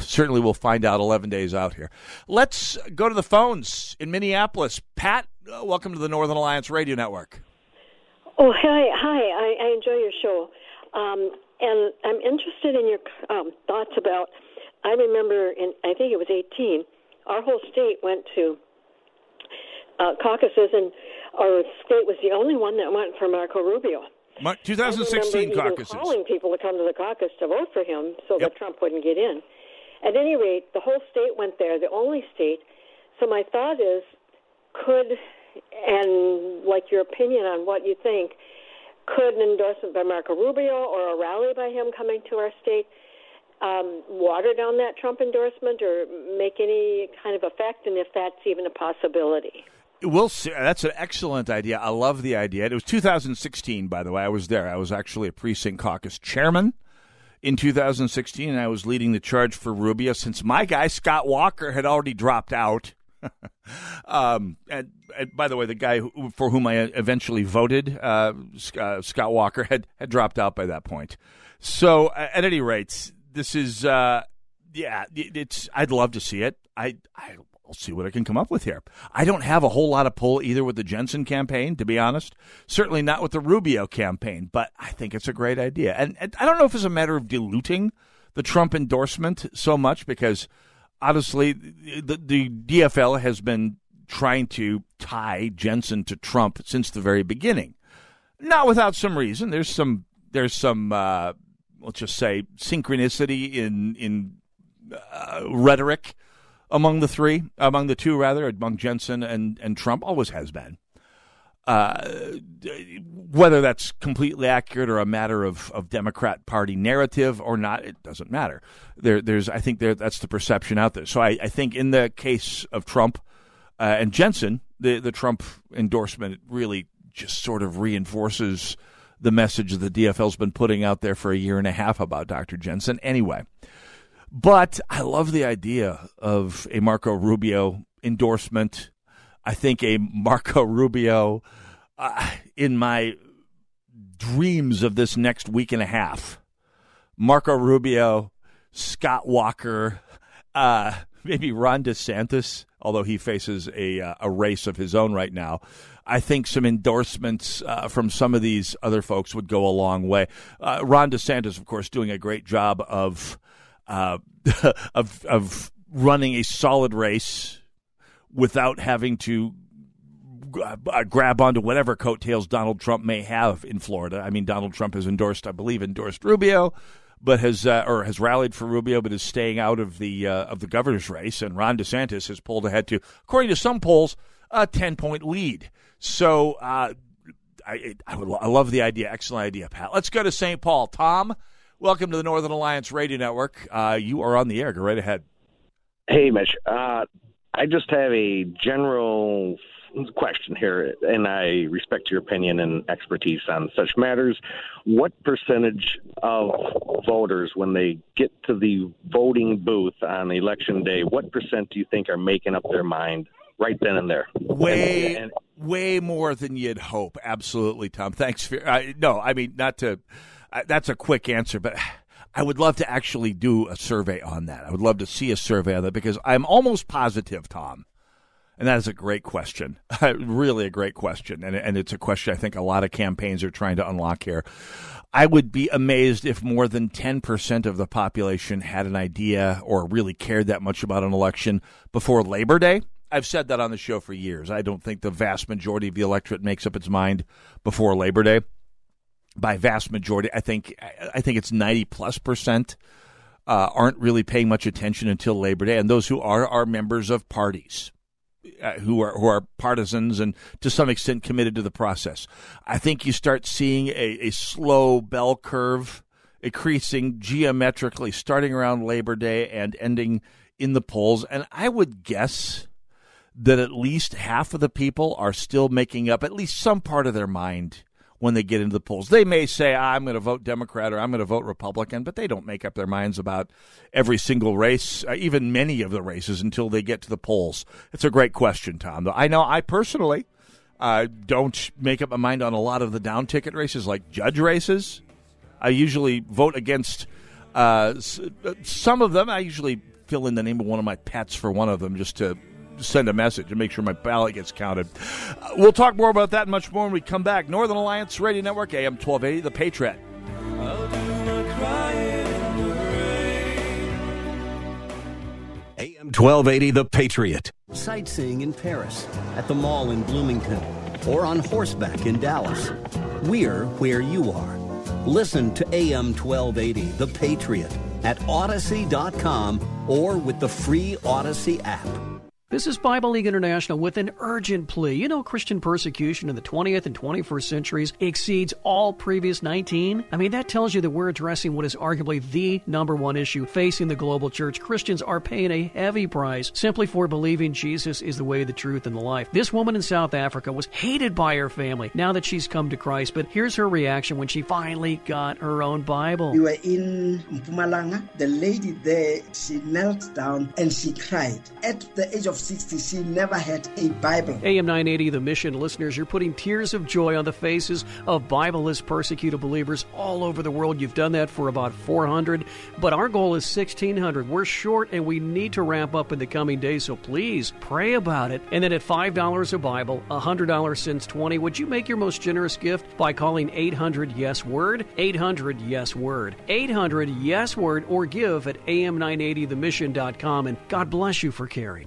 Speaker 8: Certainly, we'll find out 11 days out here. Let's go to the phones in Minneapolis. Pat, uh, welcome to the Northern Alliance Radio Network.
Speaker 21: Oh, hi. Hi. I, I enjoy your show. Um, and I'm interested in your um, thoughts about. I remember in, I think it was 18, our whole state went to uh, caucuses, and our state was the only one that went for Marco Rubio.
Speaker 8: 2016 caucuses.
Speaker 21: calling people to come to the caucus to vote for him so
Speaker 8: yep.
Speaker 21: that Trump wouldn't get in. At any rate, the whole state went there, the only state. So my thought is, could and like your opinion on what you think, could an endorsement by Marco Rubio or a rally by him coming to our state um, water down that Trump endorsement or make any kind of effect, and if that's even a possibility.
Speaker 8: We'll see. That's an excellent idea. I love the idea. It was 2016, by the way. I was there. I was actually a precinct caucus chairman in 2016, and I was leading the charge for Rubio since my guy Scott Walker had already dropped out. um, and, and, by the way, the guy who, for whom I eventually voted, uh, uh, Scott Walker, had had dropped out by that point. So, at any rate, this is uh, yeah, it's I'd love to see it. I I will see what I can come up with here. I don't have a whole lot of pull either with the Jensen campaign, to be honest. Certainly not with the Rubio campaign, but I think it's a great idea. And, I don't know if it's a matter of diluting the Trump endorsement so much because honestly, the, the DFL has been trying to tie Jensen to Trump since the very beginning. Not without some reason. There's some there's some uh, let's just say synchronicity in in uh, rhetoric among the three, among the two rather, among Jensen and and Trump, always has been. Uh, whether that's completely accurate or a matter of, of Democrat Party narrative or not, it doesn't matter. There, there's, I think there, that's the perception out there. So I, I think in the case of Trump uh, and Jensen, the the Trump endorsement really just sort of reinforces the message that the DFL's been putting out there for a year and a half about Dr. Jensen. Anyway, but I love the idea of a Marco Rubio endorsement. I think a Marco Rubio uh, in my dreams of this next week and a half. Marco Rubio, Scott Walker, uh, maybe Ron DeSantis, although he faces a uh, a race of his own right now. I think some endorsements uh, from some of these other folks would go a long way. Uh, Ron DeSantis, of course, doing a great job of uh, of of running a solid race without having to uh, grab onto whatever coattails Donald Trump may have in Florida. I mean, Donald Trump has endorsed, I believe, endorsed Rubio, but has uh, or has rallied for Rubio, but is staying out of the uh, of the governor's race. And Ron DeSantis has pulled ahead to, according to some polls, a ten point lead. So uh, I, I, would, I love the idea. Excellent idea, Pat. Let's go to St. Paul. Tom, welcome to the Northern Alliance Radio Network. Uh, you are on the air. Go right ahead.
Speaker 22: Hey, Mitch. Uh, I just have a general question here, and I respect your opinion and expertise on such matters. What percentage of voters, when they get to the voting booth on election day, what percent do you think are making up their mind right then and there?
Speaker 8: Way,
Speaker 22: And-
Speaker 8: way more than you'd hope. Absolutely, Tom. Thanks for. Uh, no, I mean not to. Uh, that's a quick answer, but. I would love to actually do a survey on that. I would love to see a survey on that because I'm almost positive, Tom, and that is a great question. really a great question. And, and it's a question I think a lot of campaigns are trying to unlock here. I would be amazed if more than 10% of the population had an idea or really cared that much about an election before Labor Day. I've said that on the show for years. I don't think the vast majority of the electorate makes up its mind before Labor Day. By vast majority, I think I think it's 90 plus percent uh, aren't really paying much attention until Labor Day, and those who are are members of parties uh, who are who are partisans and to some extent committed to the process. I think you start seeing a, a slow bell curve increasing geometrically, starting around Labor Day and ending in the polls. And I would guess that at least half of the people are still making up at least some part of their mind when they get into the polls. They may say, I'm going to vote Democrat or I'm going to vote Republican, but they don't make up their minds about every single race, uh, even many of the races, until they get to the polls. It's a great question, Tom. I know I personally uh, don't make up my mind on a lot of the down ticket races, like judge races. I usually vote against uh, some of them. I usually fill in the name of one of my pets for one of them just to send a message and make sure my ballot gets counted. Uh, we'll talk more about that and much more when we come back. Northern Alliance Radio Network, AM 1280, The Patriot.
Speaker 23: AM 1280, The Patriot.
Speaker 1: Sightseeing in Paris, at the mall in Bloomington, or on horseback in Dallas. We're where you are. Listen to AM 1280, The Patriot, at Odyssey.com or with the free Odyssey app.
Speaker 24: This is Bible League International with an urgent plea. You know, Christian persecution in the 20th and 21st centuries exceeds all previous 19. I mean, that tells you that we're addressing what is arguably the number one issue facing the global church. Christians are paying a heavy price simply for believing Jesus is the way, the truth, and the life. This woman in South Africa was hated by her family now that she's come to Christ, but here's her reaction when she finally got her own Bible.
Speaker 25: We were in Mpumalanga. The lady there, she knelt down and she cried. At the age of 60, she never had a Bible.
Speaker 24: AM 980, the mission listeners, you're putting tears of joy on the faces of Bibleless persecuted believers all over the world. You've done that for about 400, but our goal is 1,600. We're short and we need to ramp up in the coming days, so please pray about it. And then at $5 a Bible, $100 since 20, would you make your most generous gift by calling 800 Yes Word? 800 Yes Word. 800 Yes Word or give at am980themission.com and God bless you for caring.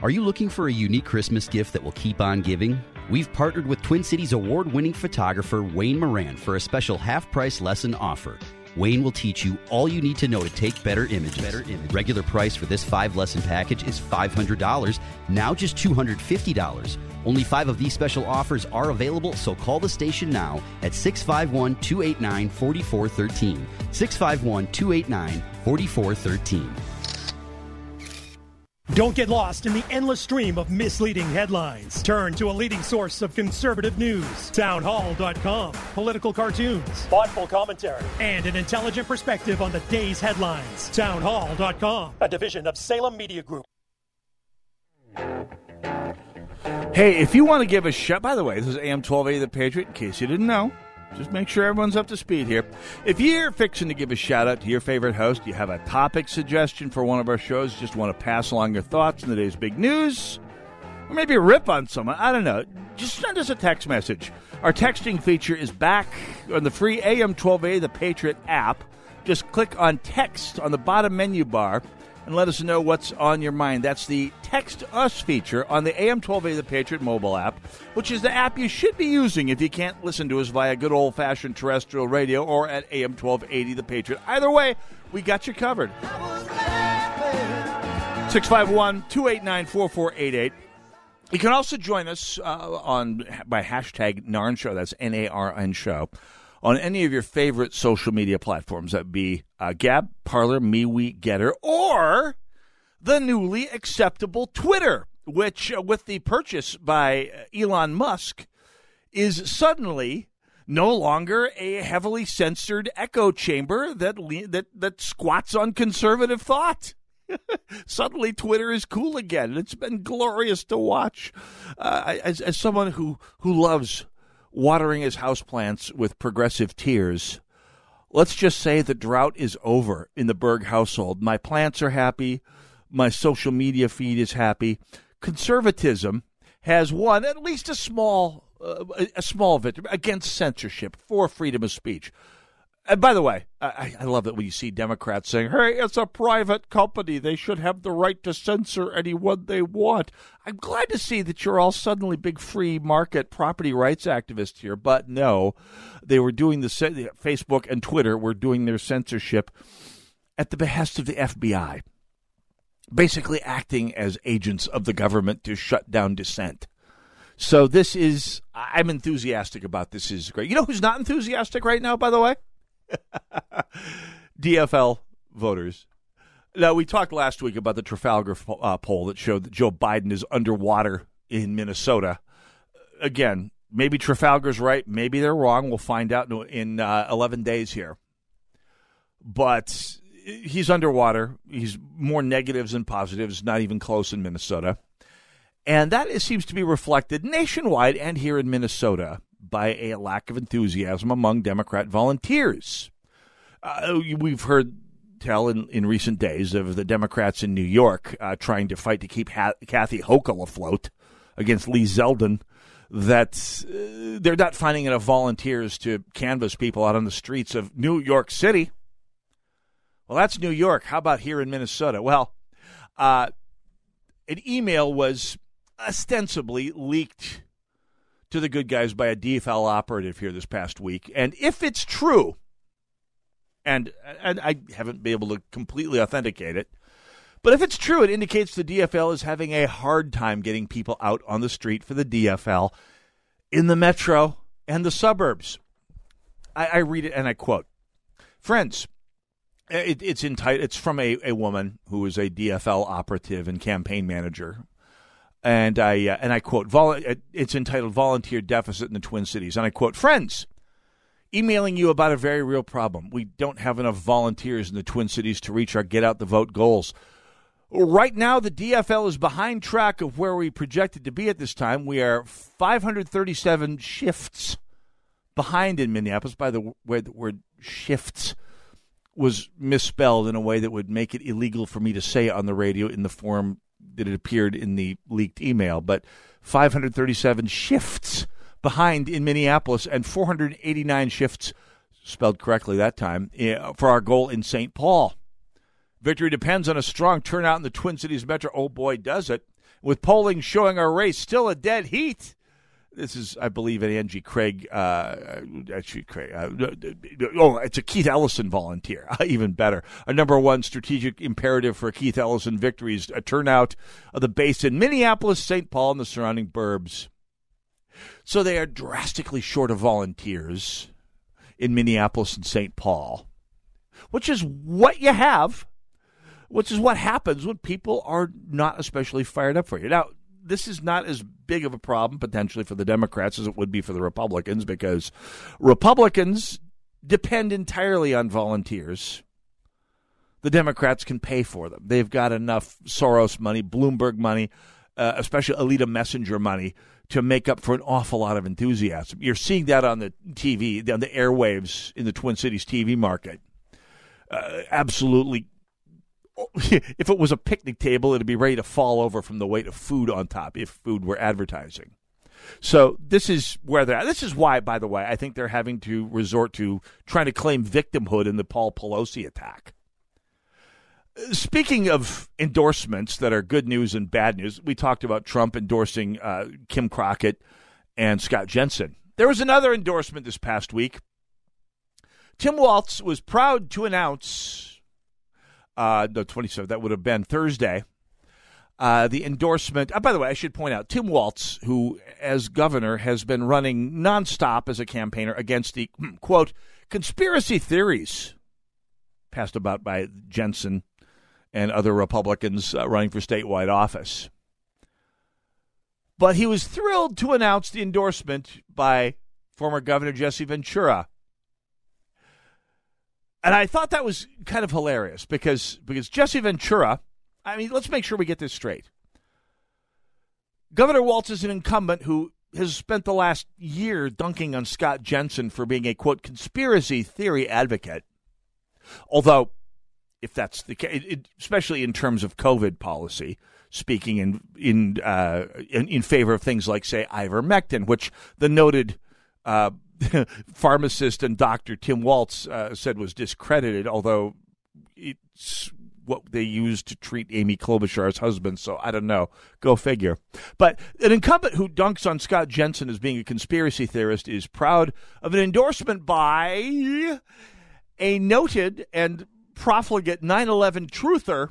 Speaker 26: Are you looking for a unique Christmas gift that will keep on giving? We've partnered with Twin Cities award winning photographer Wayne Moran for a special half price lesson offer. Wayne will teach you all you need to know to take better images. Better image. Regular price for this five lesson package is $500, now just $250. Only five of these special offers are available, so call the station now at 651 289 4413. 651 289 4413.
Speaker 27: Don't get lost in the endless stream of misleading headlines. Turn to a leading source of conservative news. Townhall.com. Political cartoons, thoughtful commentary, and an intelligent perspective on the day's headlines. Townhall.com, a division of Salem Media Group.
Speaker 8: Hey, if you want to give a shout, by the way, this is AM 1280 The Patriot, in case you didn't know. Just make sure everyone's up to speed here. If you're fixing to give a shout out to your favorite host, you have a topic suggestion for one of our shows, just want to pass along your thoughts on the day's big news, or maybe a rip on someone, I don't know, just send us a text message. Our texting feature is back on the free AM 12A The Patriot app. Just click on text on the bottom menu bar and let us know what's on your mind. That's the Text Us feature on the AM 1280 The Patriot mobile app, which is the app you should be using if you can't listen to us via good old fashioned terrestrial radio or at AM 1280 The Patriot. Either way, we got you covered. 651 289 4488. You can also join us uh, on by hashtag Narn Show. That's N A R N Show on any of your favorite social media platforms. That be uh, Gab, Parler, MeWe, Gettr, or the newly acceptable Twitter, which, uh, with the purchase by Elon Musk, is suddenly no longer a heavily censored echo chamber that le- that that squats on conservative thought. Suddenly, Twitter is cool again. It's been glorious to watch. Uh, as, as someone who, who loves watering his houseplants with progressive tears, let's just say the drought is over in the Berg household. My plants are happy. My social media feed is happy. Conservatism has won at least a small uh, a, a small victory against censorship for freedom of speech. And by the way, I, I love that when you see Democrats saying, hey, it's a private company. They should have the right to censor anyone they want. I'm glad to see that you're all suddenly big free market property rights activists here. But no, they were doing the Facebook and Twitter were doing their censorship at the behest of the FBI, basically acting as agents of the government to shut down dissent. So this is, I'm enthusiastic about this. Is great. You know who's not enthusiastic right now, by the way? DFL voters. Now, we talked last week about the Trafalgar uh, poll that showed that Joe Biden is underwater in Minnesota. Again, maybe Trafalgar's right. Maybe they're wrong. We'll find out in uh, 11 days here. But he's underwater. He's more negatives than positives, not even close in Minnesota. And that is, seems to be reflected nationwide and here in Minnesota by a lack of enthusiasm among Democrat volunteers. Uh, we've heard tell in, in recent days of the Democrats in New York uh, trying to fight to keep ha- Kathy Hochul afloat against Lee Zeldin that uh, they're not finding enough volunteers to canvass people out on the streets of New York City. Well, that's New York. How about here in Minnesota? Well, uh, an email was ostensibly leaked to the good guys by a DFL operative here this past week. And if it's true, and, and I haven't been able to completely authenticate it, but if it's true, it indicates the DFL is having a hard time getting people out on the street for the DFL in the metro and the suburbs. I, I read it and I quote Friends, it, it's entitled, it's from a, a woman who is a DFL operative and campaign manager and I uh, and I quote, Vol- it's entitled "Volunteer Deficit in the Twin Cities," and I quote, "Friends." Emailing you about a very real problem. We don't have enough volunteers in the Twin Cities to reach our get out the vote goals. Right now, the DFL is behind track of where we projected to be at this time. We are 537 shifts behind in Minneapolis. By the way, the word shifts was misspelled in a way that would make it illegal for me to say on the radio in the form that it appeared in the leaked email, but 537 shifts behind in Minneapolis and 489 shifts spelled correctly that time eh, for our goal in St. Paul. Victory depends on a strong turnout in the Twin Cities metro. Oh boy, does it. With polling showing our race still a dead heat this is, I believe, an Angie Craig. Uh, actually, Craig. Uh, oh, it's a Keith Ellison volunteer. Even better. A number one strategic imperative for Keith Ellison victories: a turnout of the base in Minneapolis, St. Paul, and the surrounding burbs. So they are drastically short of volunteers in Minneapolis and St. Paul, which is what you have which is what happens when people are not especially fired up for you. Now, this is not as big of a problem potentially for the Democrats as it would be for the Republicans because Republicans depend entirely on volunteers. The Democrats can pay for them. They've got enough Soros money, Bloomberg money, uh, especially Alida Messinger money to make up for an awful lot of enthusiasm. You're seeing that on the TV, on the airwaves in the Twin Cities TV market. Uh, absolutely. If it was a picnic table, it'd be ready to fall over from the weight of food on top if food were advertising. So this is where they're at. This is why, by the way, I think they're having to resort to trying to claim victimhood in the Paul Pelosi attack. Speaking of endorsements that are good news and bad news, we talked about Trump endorsing uh, Kim Crockett and Scott Jensen. There was another endorsement this past week. Tim Walz was proud to announce, uh, the 27th, that would have been Thursday, uh, the endorsement. Uh, by the way, I should point out Tim Walz, who as governor has been running nonstop as a campaigner against the quote conspiracy theories passed about by Jensen and other Republicans uh, running for statewide office. But he was thrilled to announce the endorsement by former Governor Jesse Ventura. And I thought that was kind of hilarious because because Jesse Ventura, I mean, let's make sure we get this straight. Governor Walz is an incumbent who has spent the last year dunking on Scott Jensen for being a quote conspiracy theory advocate. Although if that's the case, especially in terms of COVID policy, speaking in in, uh, in, in favor of things like say ivermectin, which the noted uh, pharmacist and doctor Tim Walz uh, said was discredited, although it's what they used to treat Amy Klobuchar's husband. So I don't know. Go figure. But an incumbent who dunks on Scott Jensen as being a conspiracy theorist is proud of an endorsement by a noted and profligate 9 11 truther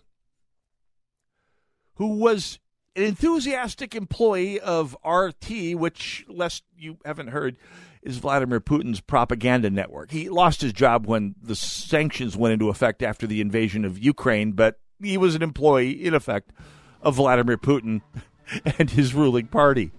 Speaker 8: who was an enthusiastic employee of RT, which, lest you haven't heard, is Vladimir Putin's propaganda network. He lost his job when the sanctions went into effect after the invasion of Ukraine, but he was an employee, in effect, of Vladimir Putin and his ruling party.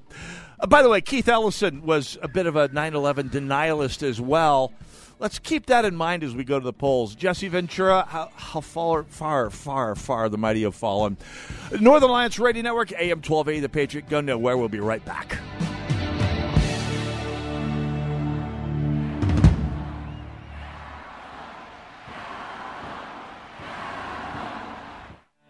Speaker 8: Uh, by the way, Keith Ellison was a bit of a 9 11 denialist as well let's keep that in mind as we go to the polls. Jesse Ventura, how, how far, far, far, far the mighty have fallen. Northern Alliance Radio Network, AM 1280, The Patriot. Go nowhere. We'll be right back.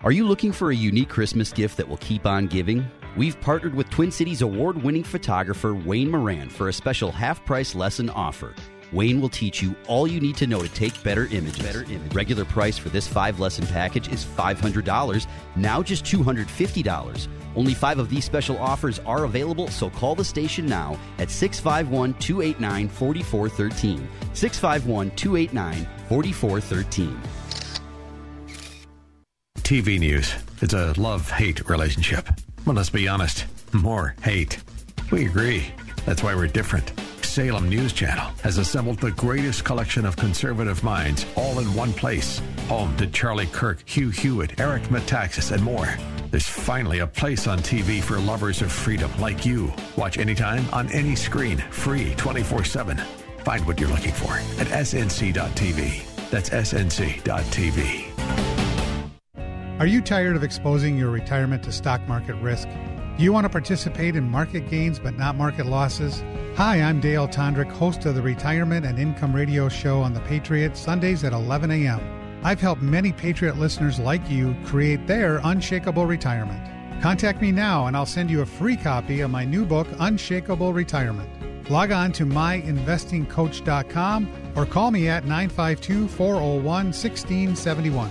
Speaker 26: Are you looking for a unique Christmas gift that will keep on giving? We've partnered with Twin Cities award winning photographer Wayne Moran for a special half price lesson offer. Wayne will teach you all you need to know to take better images. Better image. Regular price for this five lesson package is $500, now just $250. Only five of these special offers are available, so call the station now at 651 289 4413. 651 289 4413.
Speaker 28: TV news. It's a love hate relationship. Well, let's be honest more hate. We agree. That's why we're different. Salem News Channel has assembled the greatest collection of conservative minds all in one place. Home to Charlie Kirk, Hugh Hewitt, Eric Metaxas, and more. There's finally a place on TV for lovers of freedom like you. Watch anytime on any screen, free 24 7. Find what you're looking for at snc.tv. That's snc.tv.
Speaker 29: Are you tired of exposing your retirement to stock market risk? Do you want to participate in market gains but not market losses? Hi, I'm Dale Tondrick, host of the Retirement and Income Radio Show on The Patriot, Sundays at 11 a.m. I've helped many Patriot listeners like you create their unshakable retirement. Contact me now and I'll send you a free copy of my new book, Unshakable Retirement. Log on to myinvestingcoach.com or call me at 952 401 1671.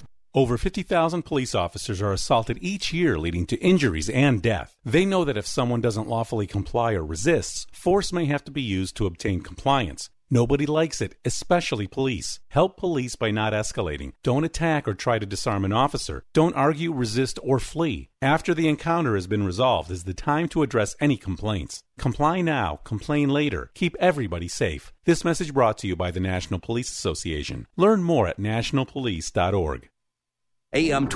Speaker 30: Over 50,000 police officers are assaulted each year, leading to injuries and death. They know that if someone doesn't lawfully comply or resists, force may have to be used to obtain compliance. Nobody likes it, especially police. Help police by not escalating. Don't attack or try to disarm an officer. Don't argue, resist, or flee. After the encounter has been resolved is the time to address any complaints. Comply now, complain later. Keep everybody safe. This message brought to you by the National Police Association. Learn more at nationalpolice.org.
Speaker 1: AM